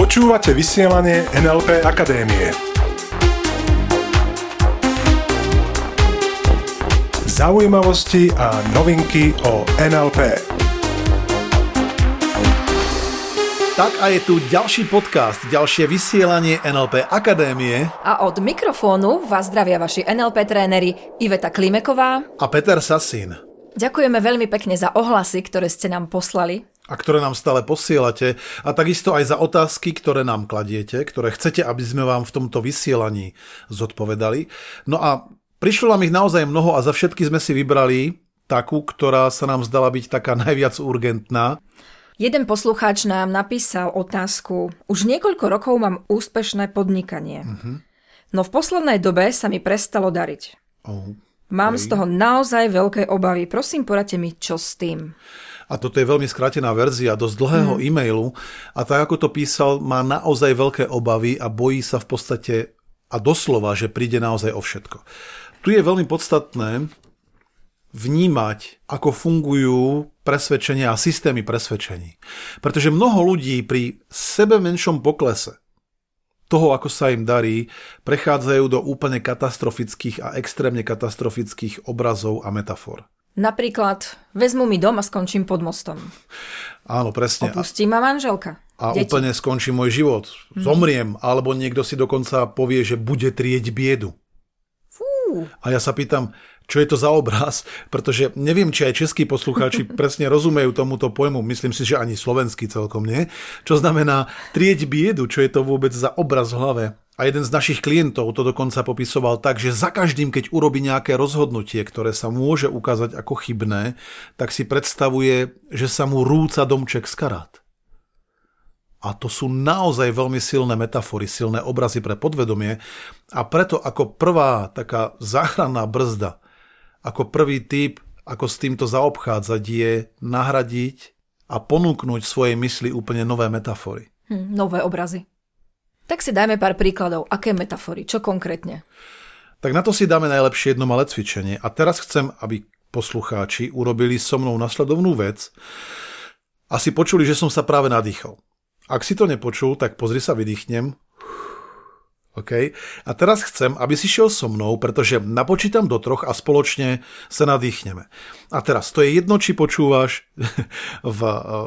Počúvate vysielanie NLP Akadémie. Zaujímavosti a novinky o NLP. Tak a je tu ďalší podcast, ďalšie vysielanie NLP Akadémie A od mikrofónu vás zdravia vaši NLP tréneri Iveta Klimeková. a Peter Sasín. Ďakujeme veľmi pekne za ohlasy, ktoré ste nám poslali. A ktoré nám stále posielate a takisto aj za otázky, ktoré nám kladiete, ktoré chcete, aby sme vám v tomto vysielaní zodpovedali. No a prišlo nám ich naozaj mnoho a za všetky sme si vybrali takú, ktorá sa nám zdala byť taká najviac urgentná. Jeden poslucháč nám napísal otázku. Už niekoľko rokov mám úspešné podnikanie. No v poslednej dobe sa mi prestalo dariť. Oh. Mám z toho naozaj veľké obavy. Prosím, poradte mi, čo s tým. A toto je veľmi skrátená verzia dosť dlhého mm. e-mailu a tak ako to písal, má naozaj veľké obavy a bojí sa v podstate a doslova, že príde naozaj o všetko. Tu je veľmi podstatné vnímať, ako fungujú presvedčenia a systémy presvedčení. Pretože mnoho ľudí pri sebe menšom poklese toho, ako sa im darí, prechádzajú do úplne katastrofických a extrémne katastrofických obrazov a metafor. Napríklad, vezmu mi dom a skončím pod mostom. Áno, presne. Opustí ma manželka. a Deti. úplne skončí môj život. Zomriem. Alebo niekto si dokonca povie, že bude trieť biedu. Fú, A ja sa pýtam, čo je to za obraz, pretože neviem, či aj českí poslucháči presne rozumejú tomuto pojmu, myslím si, že ani slovenský celkom nie, čo znamená trieť biedu, čo je to vôbec za obraz v hlave. A jeden z našich klientov to dokonca popisoval tak, že za každým, keď urobí nejaké rozhodnutie, ktoré sa môže ukázať ako chybné, tak si predstavuje, že sa mu rúca domček z karát. A to sú naozaj veľmi silné metafory, silné obrazy pre podvedomie a preto ako prvá taká záchranná brzda, ako prvý typ, ako s týmto zaobchádzať je nahradiť a ponúknuť svojej mysli úplne nové metafory. hm, nové obrazy. Tak si dajme pár príkladov. Aké metafory? Čo konkrétne? Tak na to si dáme najlepšie jedno malé cvičenie a teraz chcem, aby poslucháči urobili so mnou nasledovnú vec a si počuli, že som sa práve nadýchol. Ak si to nepočul, tak pozri sa, vydýchnem. OK? A teraz chcem, aby si šiel so mnou, pretože napočítam do troch a spoločne sa nadýchneme. A teraz, to je jedno, či počúvaš v,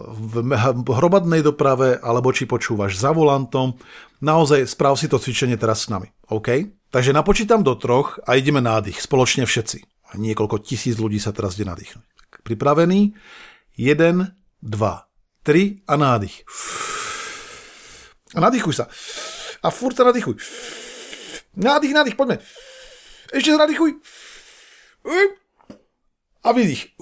v, v hromadnej doprave, alebo či počúvaš za volantom. Naozaj, správ si to cvičenie teraz s nami. OK? Takže napočítam do troch a ideme nádych, spoločne všetci. A niekoľko tisíc ľudí sa teraz ide nadýchnuť. Pripravený? Jeden, dva, tri a nádych. A nadýchuj sa. A furt sa nadýchuj. Nádych, nádych, poďme. Ešte sa nadýchuj. A vydých.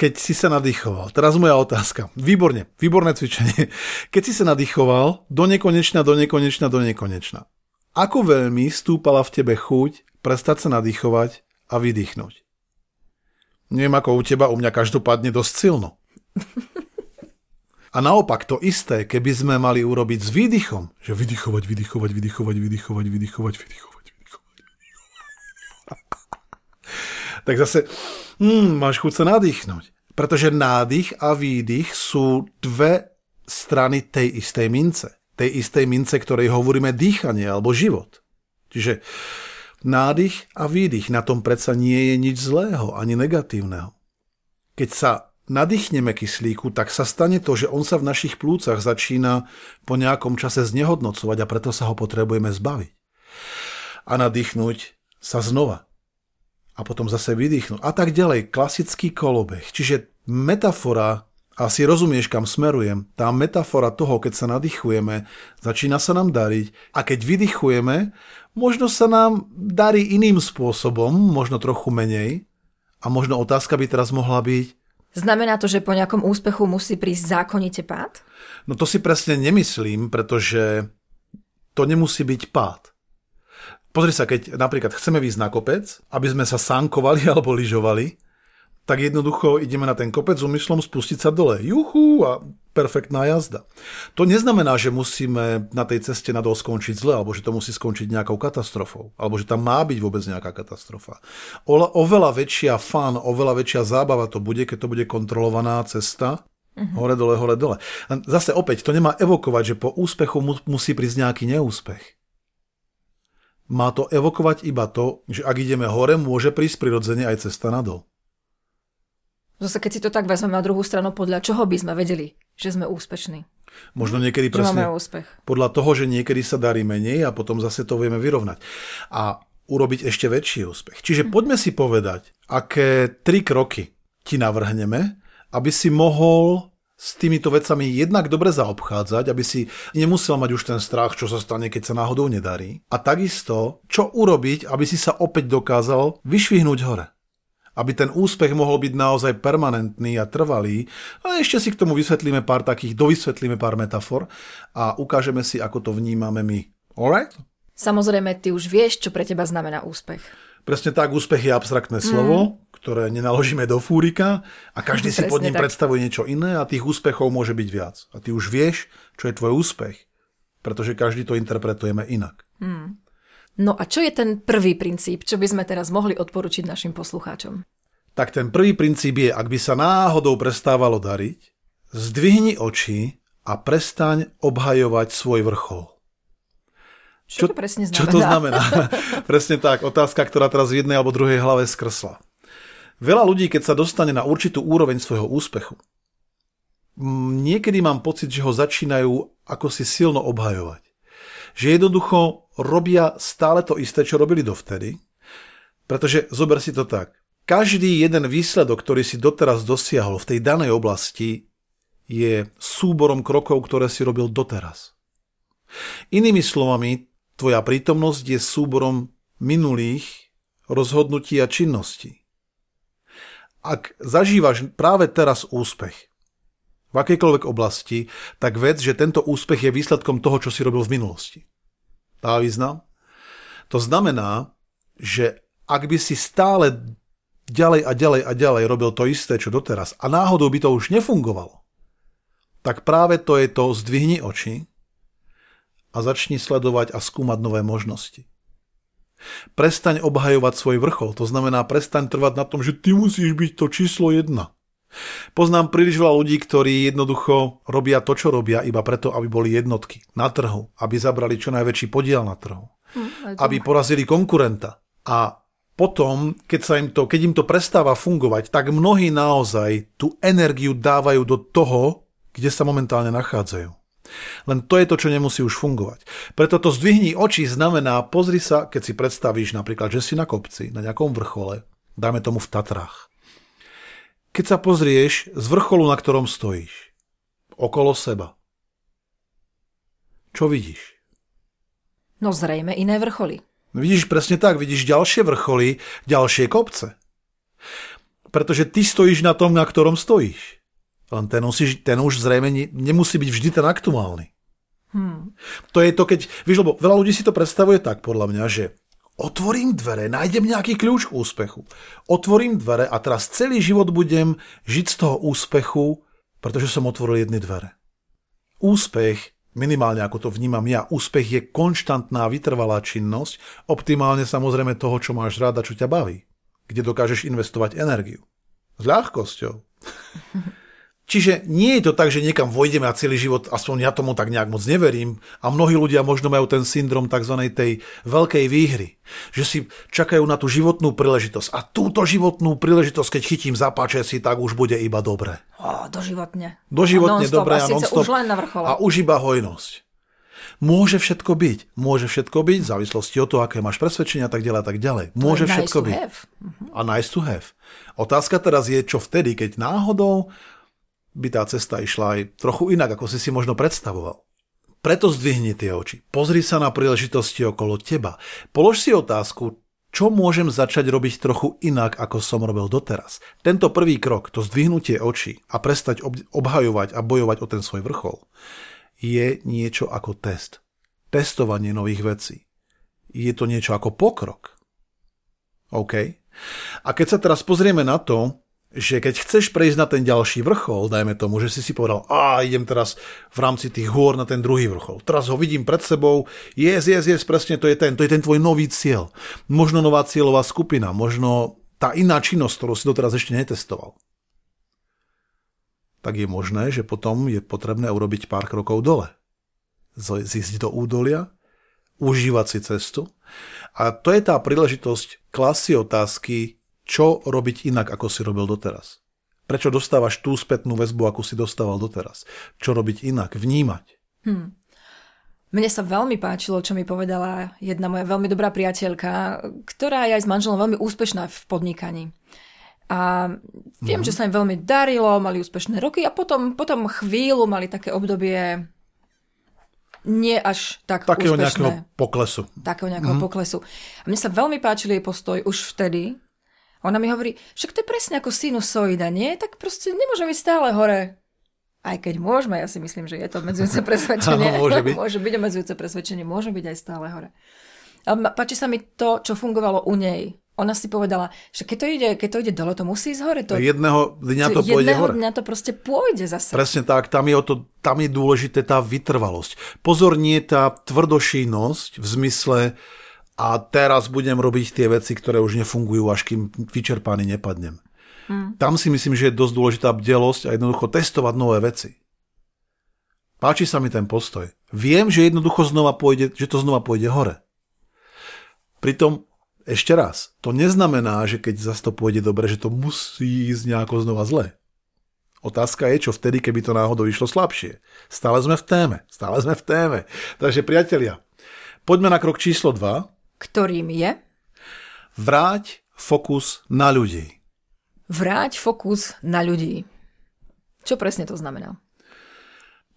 Keď si sa nadýchoval, teraz moja otázka. Výborne, výborné cvičenie. Keď si sa nadýchoval, do nekonečna, do nekonečna, do nekonečna. Ako veľmi stúpala v tebe chuť prestať sa nadýchovať a vydýchnuť? Neviem ako u teba, u mňa každopádne dosť silno. A naopak to isté, keby sme mali urobiť s výdychom, že vydychovať, vydychovať, vydychovať, vydychovať, vydychovať, vydychovať, vydychovať. tak zase hmm, máš chuť sa nadýchnuť. Pretože nádych a výdych sú dve strany tej istej mince. Tej istej mince, ktorej hovoríme dýchanie alebo život. Čiže nádych a výdych, na tom predsa nie je nič zlého ani negatívneho. Keď sa nadýchneme kyslíku, tak sa stane to, že on sa v našich plúcach začína po nejakom čase znehodnocovať a preto sa ho potrebujeme zbaviť. A nadýchnuť sa znova. A potom zase vydýchnuť. A tak ďalej. Klasický kolobeh. Čiže metafora, asi rozumieš, kam smerujem, tá metafora toho, keď sa nadýchujeme, začína sa nám dariť a keď vydychujeme, možno sa nám darí iným spôsobom, možno trochu menej a možno otázka by teraz mohla byť, Znamená to, že po nejakom úspechu musí prísť zákonite pád? No to si presne nemyslím, pretože to nemusí byť pád. Pozri sa, keď napríklad chceme výjsť na kopec, aby sme sa sánkovali alebo lyžovali, tak jednoducho ideme na ten kopec s úmyslom spustiť sa dole. Juchu a perfektná jazda. To neznamená, že musíme na tej ceste nadol skončiť zle, alebo že to musí skončiť nejakou katastrofou, alebo že tam má byť vôbec nejaká katastrofa. O, oveľa väčšia fan, oveľa väčšia zábava to bude, keď to bude kontrolovaná cesta, uh-huh. hore dole, hore dole. Zase opäť, to nemá evokovať, že po úspechu mu, musí prísť nejaký neúspech. Má to evokovať iba to, že ak ideme hore, môže prísť prirodzene aj cesta nadol. Zase keď si to tak vezmeme na druhú stranu, podľa čoho by sme vedeli, že sme úspešní? Možno niekedy že presne máme úspech. podľa toho, že niekedy sa darí menej a potom zase to vieme vyrovnať. A urobiť ešte väčší úspech. Čiže hm. poďme si povedať, aké tri kroky ti navrhneme, aby si mohol s týmito vecami jednak dobre zaobchádzať, aby si nemusel mať už ten strach, čo sa stane, keď sa náhodou nedarí. A takisto, čo urobiť, aby si sa opäť dokázal vyšvihnúť hore aby ten úspech mohol byť naozaj permanentný a trvalý. A ešte si k tomu vysvetlíme pár takých, dovysvetlíme pár metafor a ukážeme si, ako to vnímame my. Alright? Samozrejme, ty už vieš, čo pre teba znamená úspech. Presne tak, úspech je abstraktné mm. slovo, ktoré nenaložíme do fúrika a každý si pod ním tak. predstavuje niečo iné a tých úspechov môže byť viac. A ty už vieš, čo je tvoj úspech, pretože každý to interpretujeme inak. Mm. No a čo je ten prvý princíp, čo by sme teraz mohli odporučiť našim poslucháčom? Tak ten prvý princíp je, ak by sa náhodou prestávalo dariť, zdvihni oči a prestaň obhajovať svoj vrchol. Čo, čo to presne znamená? Čo to znamená? presne tak, otázka, ktorá teraz v jednej alebo druhej hlave skrsla. Veľa ľudí, keď sa dostane na určitú úroveň svojho úspechu, niekedy mám pocit, že ho začínajú ako si silno obhajovať. Že jednoducho robia stále to isté, čo robili dovtedy. Pretože zober si to tak. Každý jeden výsledok, ktorý si doteraz dosiahol v tej danej oblasti, je súborom krokov, ktoré si robil doteraz. Inými slovami, tvoja prítomnosť je súborom minulých rozhodnutí a činností. Ak zažívaš práve teraz úspech v akejkoľvek oblasti, tak vec, že tento úspech je výsledkom toho, čo si robil v minulosti. Dá význam? To znamená, že ak by si stále ďalej a ďalej a ďalej robil to isté, čo doteraz a náhodou by to už nefungovalo, tak práve to je to zdvihni oči a začni sledovať a skúmať nové možnosti. Prestaň obhajovať svoj vrchol, to znamená prestaň trvať na tom, že ty musíš byť to číslo jedna. Poznám príliš veľa ľudí, ktorí jednoducho robia to, čo robia, iba preto, aby boli jednotky na trhu, aby zabrali čo najväčší podiel na trhu, hm, aby porazili konkurenta. A potom, keď, sa im to, keď im to prestáva fungovať, tak mnohí naozaj tú energiu dávajú do toho, kde sa momentálne nachádzajú. Len to je to, čo nemusí už fungovať. Preto to zdvihni oči znamená, pozri sa, keď si predstavíš napríklad, že si na kopci, na nejakom vrchole, dajme tomu v Tatrách. Keď sa pozrieš z vrcholu, na ktorom stojíš, okolo seba, čo vidíš? No zrejme iné vrcholy. Vidíš presne tak, vidíš ďalšie vrcholy, ďalšie kopce. Pretože ty stojíš na tom, na ktorom stojíš. Len ten, musíš, ten už zrejme nemusí byť vždy ten aktuálny. Hmm. To je to, keď, víš, lebo veľa ľudí si to predstavuje tak, podľa mňa, že otvorím dvere, nájdem nejaký kľúč k úspechu. Otvorím dvere a teraz celý život budem žiť z toho úspechu, pretože som otvoril jedny dvere. Úspech, minimálne ako to vnímam ja, úspech je konštantná vytrvalá činnosť, optimálne samozrejme toho, čo máš rád a čo ťa baví, kde dokážeš investovať energiu. S ľahkosťou. Čiže nie je to tak, že niekam vojdeme a celý život, aspoň ja tomu tak nejak moc neverím, a mnohí ľudia možno majú ten syndrom tzv. tej veľkej výhry, že si čakajú na tú životnú príležitosť a túto životnú príležitosť, keď chytím zapáče si, tak už bude iba dobre. O, doživotne. Doživotne dobre a, non už len na vrchole. A už iba hojnosť. Môže všetko byť. Môže všetko byť v závislosti od toho, aké máš presvedčenia a tak ďalej a tak ďalej. Môže všetko nice byť. Have. Uh-huh. A nice to have. Otázka teraz je, čo vtedy, keď náhodou by tá cesta išla aj trochu inak, ako si si možno predstavoval. Preto zdvihni tie oči. Pozri sa na príležitosti okolo teba. Polož si otázku, čo môžem začať robiť trochu inak, ako som robil doteraz. Tento prvý krok, to zdvihnutie očí a prestať obhajovať a bojovať o ten svoj vrchol, je niečo ako test. Testovanie nových vecí. Je to niečo ako pokrok. OK? A keď sa teraz pozrieme na to, že keď chceš prejsť na ten ďalší vrchol, dajme tomu, že si si povedal, a idem teraz v rámci tých hôr na ten druhý vrchol. Teraz ho vidím pred sebou, yes, yes, yes, presne to je ten, to je ten tvoj nový cieľ. Možno nová cieľová skupina, možno tá iná činnosť, ktorú si doteraz ešte netestoval. Tak je možné, že potom je potrebné urobiť pár krokov dole. Zísť do údolia, užívať si cestu. A to je tá príležitosť klasy otázky, čo robiť inak, ako si robil doteraz. Prečo dostávaš tú spätnú väzbu, ako si dostával doteraz? Čo robiť inak? Vnímať. Hmm. Mne sa veľmi páčilo, čo mi povedala jedna moja veľmi dobrá priateľka, ktorá je aj s manželom veľmi úspešná v podnikaní. A viem, mm. že sa im veľmi darilo, mali úspešné roky a potom, potom chvíľu mali také obdobie nie až tak Takého úspešné. nejakého poklesu. Takého nejakého mm. poklesu. A mne sa veľmi páčil jej postoj už vtedy, ona mi hovorí, však to je presne ako sinusoida, nie? Tak proste nemôže byť stále hore. Aj keď môžeme, ja si myslím, že je to obmedzujúce presvedčenie. môže byť. môže byť obmedzujúce presvedčenie, môže byť aj stále hore. A páči sa mi to, čo fungovalo u nej. Ona si povedala, že keď to ide, keď to ide dole, to musí ísť hore. To, jedného dňa to pôjde jedného hore. dňa to proste pôjde zase. Presne tak, tam je, o to, tam je dôležité tá vytrvalosť. Pozor, nie tá tvrdošínosť v zmysle, a teraz budem robiť tie veci, ktoré už nefungujú, až kým vyčerpaný nepadnem. Hmm. Tam si myslím, že je dosť dôležitá bdelosť a jednoducho testovať nové veci. Páči sa mi ten postoj. Viem, že jednoducho znova pôjde, že to znova pôjde hore. Pritom ešte raz, to neznamená, že keď zase to pôjde dobre, že to musí ísť nejako znova zle. Otázka je, čo vtedy, keby to náhodou išlo slabšie. Stále sme v téme, stále sme v téme. Takže priatelia, poďme na krok číslo 2 ktorým je? Vráť fokus na ľudí. Vráť fokus na ľudí. Čo presne to znamená?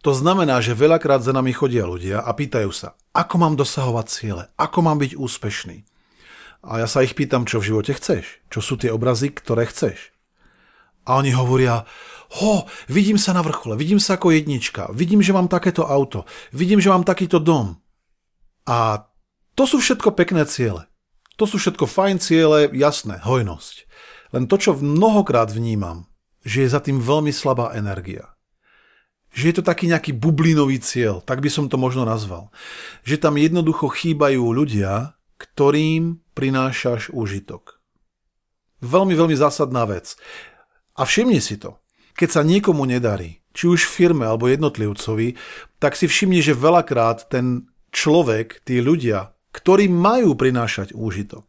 To znamená, že veľakrát za nami chodia ľudia a pýtajú sa, ako mám dosahovať ciele, ako mám byť úspešný. A ja sa ich pýtam, čo v živote chceš, čo sú tie obrazy, ktoré chceš. A oni hovoria, ho, vidím sa na vrchole, vidím sa ako jednička, vidím, že mám takéto auto, vidím, že mám takýto dom. A to sú všetko pekné ciele. To sú všetko fajn ciele, jasné, hojnosť. Len to, čo mnohokrát vnímam, že je za tým veľmi slabá energia. Že je to taký nejaký bublinový cieľ, tak by som to možno nazval. Že tam jednoducho chýbajú ľudia, ktorým prinášaš úžitok. Veľmi, veľmi zásadná vec. A všimni si to. Keď sa niekomu nedarí, či už firme alebo jednotlivcovi, tak si všimni, že veľakrát ten človek, tí ľudia, ktorí majú prinášať úžitok,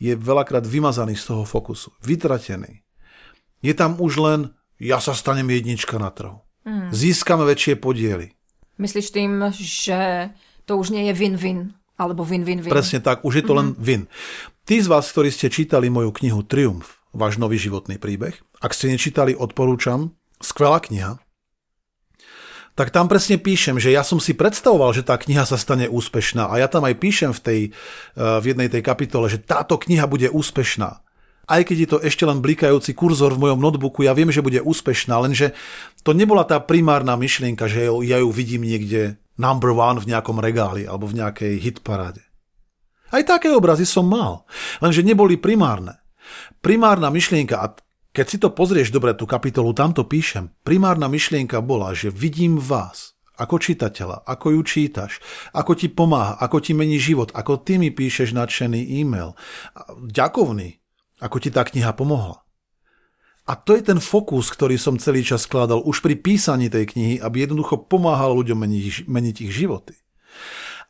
je veľakrát vymazaný z toho fokusu, vytratený. Je tam už len ja sa stanem jednička na trhu. Mm. Získame väčšie podiely. Myslíš tým, že to už nie je win-win, alebo win-win-win? Presne tak, už je to mm-hmm. len win. Tí z vás, ktorí ste čítali moju knihu Triumf, váš nový životný príbeh, ak ste nečítali, odporúčam, skvelá kniha, tak tam presne píšem, že ja som si predstavoval, že tá kniha sa stane úspešná a ja tam aj píšem v, tej, eh, v jednej tej kapitole, že táto kniha bude úspešná. Aj keď je to ešte len blikajúci kurzor v mojom notebooku, ja viem, že bude úspešná, lenže to nebola tá primárna myšlienka, že ja ju vidím niekde number one v nejakom regáli alebo v nejakej hitparáde. Aj také obrazy som mal, lenže neboli primárne. Primárna myšlienka, a keď si to pozrieš dobre, tú kapitolu, tamto píšem, primárna myšlienka bola, že vidím vás ako čitateľa, ako ju čítaš, ako ti pomáha, ako ti mení život, ako ty mi píšeš nadšený e-mail. Ďakovný, ako ti tá kniha pomohla. A to je ten fokus, ktorý som celý čas skladal už pri písaní tej knihy, aby jednoducho pomáhal ľuďom meniť, meniť ich životy.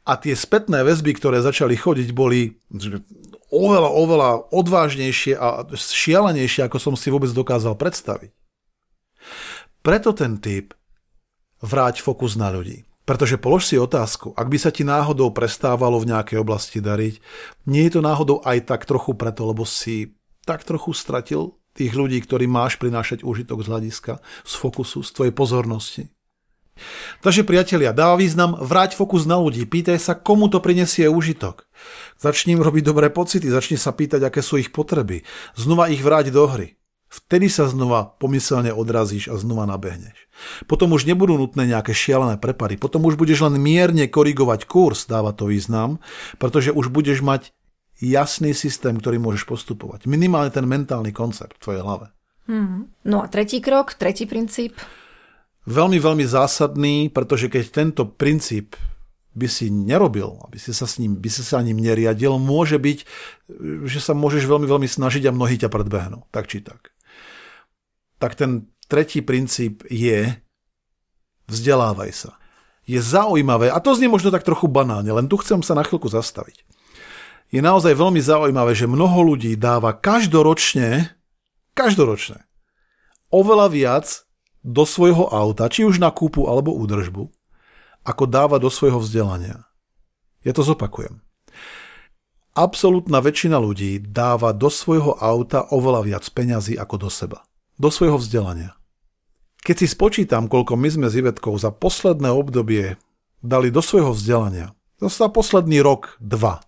A tie spätné väzby, ktoré začali chodiť, boli oveľa, oveľa odvážnejšie a šialenejšie, ako som si vôbec dokázal predstaviť. Preto ten typ vráť fokus na ľudí. Pretože polož si otázku, ak by sa ti náhodou prestávalo v nejakej oblasti dariť, nie je to náhodou aj tak trochu preto, lebo si tak trochu stratil tých ľudí, ktorí máš prinášať úžitok z hľadiska, z fokusu, z tvojej pozornosti. Takže priatelia, dá význam vráť fokus na ľudí, pýtaj sa, komu to prinesie užitok. Začni im robiť dobré pocity, začni sa pýtať, aké sú ich potreby. Znova ich vráť do hry. Vtedy sa znova pomyselne odrazíš a znova nabehneš. Potom už nebudú nutné nejaké šialené prepady, potom už budeš len mierne korigovať kurz, dáva to význam, pretože už budeš mať jasný systém, ktorý môžeš postupovať. Minimálne ten mentálny koncept v tvojej hlave. Hmm. No a tretí krok, tretí princíp? Veľmi, veľmi zásadný, pretože keď tento princíp by si nerobil, aby si sa s ním, by si sa ním neriadil, môže byť, že sa môžeš veľmi, veľmi snažiť a mnohí ťa predbehnú, tak či tak. Tak ten tretí princíp je vzdelávaj sa. Je zaujímavé, a to znie možno tak trochu banálne, len tu chcem sa na chvíľku zastaviť je naozaj veľmi zaujímavé, že mnoho ľudí dáva každoročne, každoročne, oveľa viac do svojho auta, či už na kúpu alebo údržbu, ako dáva do svojho vzdelania. Ja to zopakujem. Absolutná väčšina ľudí dáva do svojho auta oveľa viac peňazí ako do seba. Do svojho vzdelania. Keď si spočítam, koľko my sme s Ivetkou za posledné obdobie dali do svojho vzdelania, za posledný rok, dva,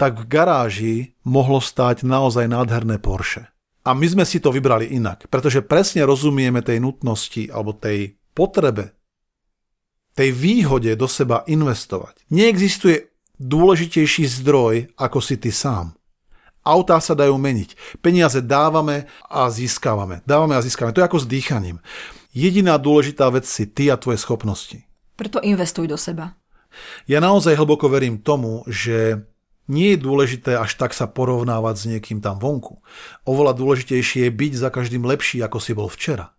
tak v garáži mohlo stáť naozaj nádherné Porsche. A my sme si to vybrali inak, pretože presne rozumieme tej nutnosti alebo tej potrebe, tej výhode do seba investovať. Neexistuje dôležitejší zdroj ako si ty sám. Autá sa dajú meniť. Peniaze dávame a získavame. Dávame a získavame. To je ako s dýchaním. Jediná dôležitá vec si ty a tvoje schopnosti. Preto investuj do seba. Ja naozaj hlboko verím tomu, že nie je dôležité až tak sa porovnávať s niekým tam vonku. Oveľa dôležitejšie je byť za každým lepší, ako si bol včera.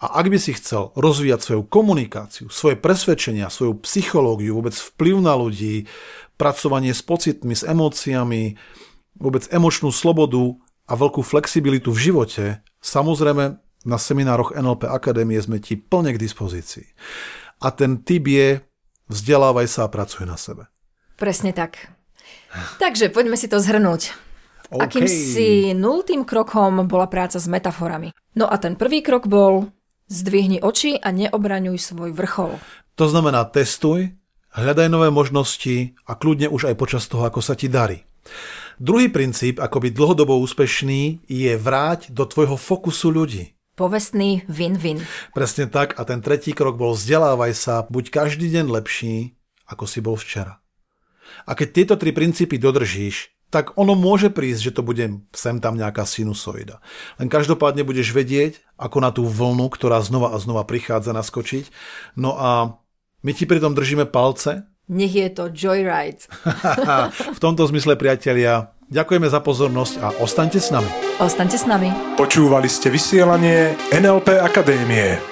A ak by si chcel rozvíjať svoju komunikáciu, svoje presvedčenia, svoju psychológiu, vôbec vplyv na ľudí, pracovanie s pocitmi, s emóciami, vôbec emočnú slobodu a veľkú flexibilitu v živote, samozrejme na seminároch NLP Akadémie sme ti plne k dispozícii. A ten typ je vzdelávaj sa a pracuj na sebe. Presne tak. Takže poďme si to zhrnúť. Okay. Akým si nultým krokom bola práca s metaforami. No a ten prvý krok bol zdvihni oči a neobraňuj svoj vrchol. To znamená testuj, hľadaj nové možnosti a kľudne už aj počas toho, ako sa ti darí. Druhý princíp, ako byť dlhodobo úspešný, je vráť do tvojho fokusu ľudí. Povestný win-win. Presne tak a ten tretí krok bol vzdelávaj sa, buď každý deň lepší, ako si bol včera. A keď tieto tri princípy dodržíš, tak ono môže prísť, že to bude sem tam nejaká sinusoida. Len každopádne budeš vedieť, ako na tú vlnu, ktorá znova a znova prichádza naskočiť. No a my ti pri tom držíme palce. Nech je to joyride. v tomto zmysle, priatelia, ďakujeme za pozornosť a ostaňte s nami. Ostaňte s nami. Počúvali ste vysielanie NLP Akadémie.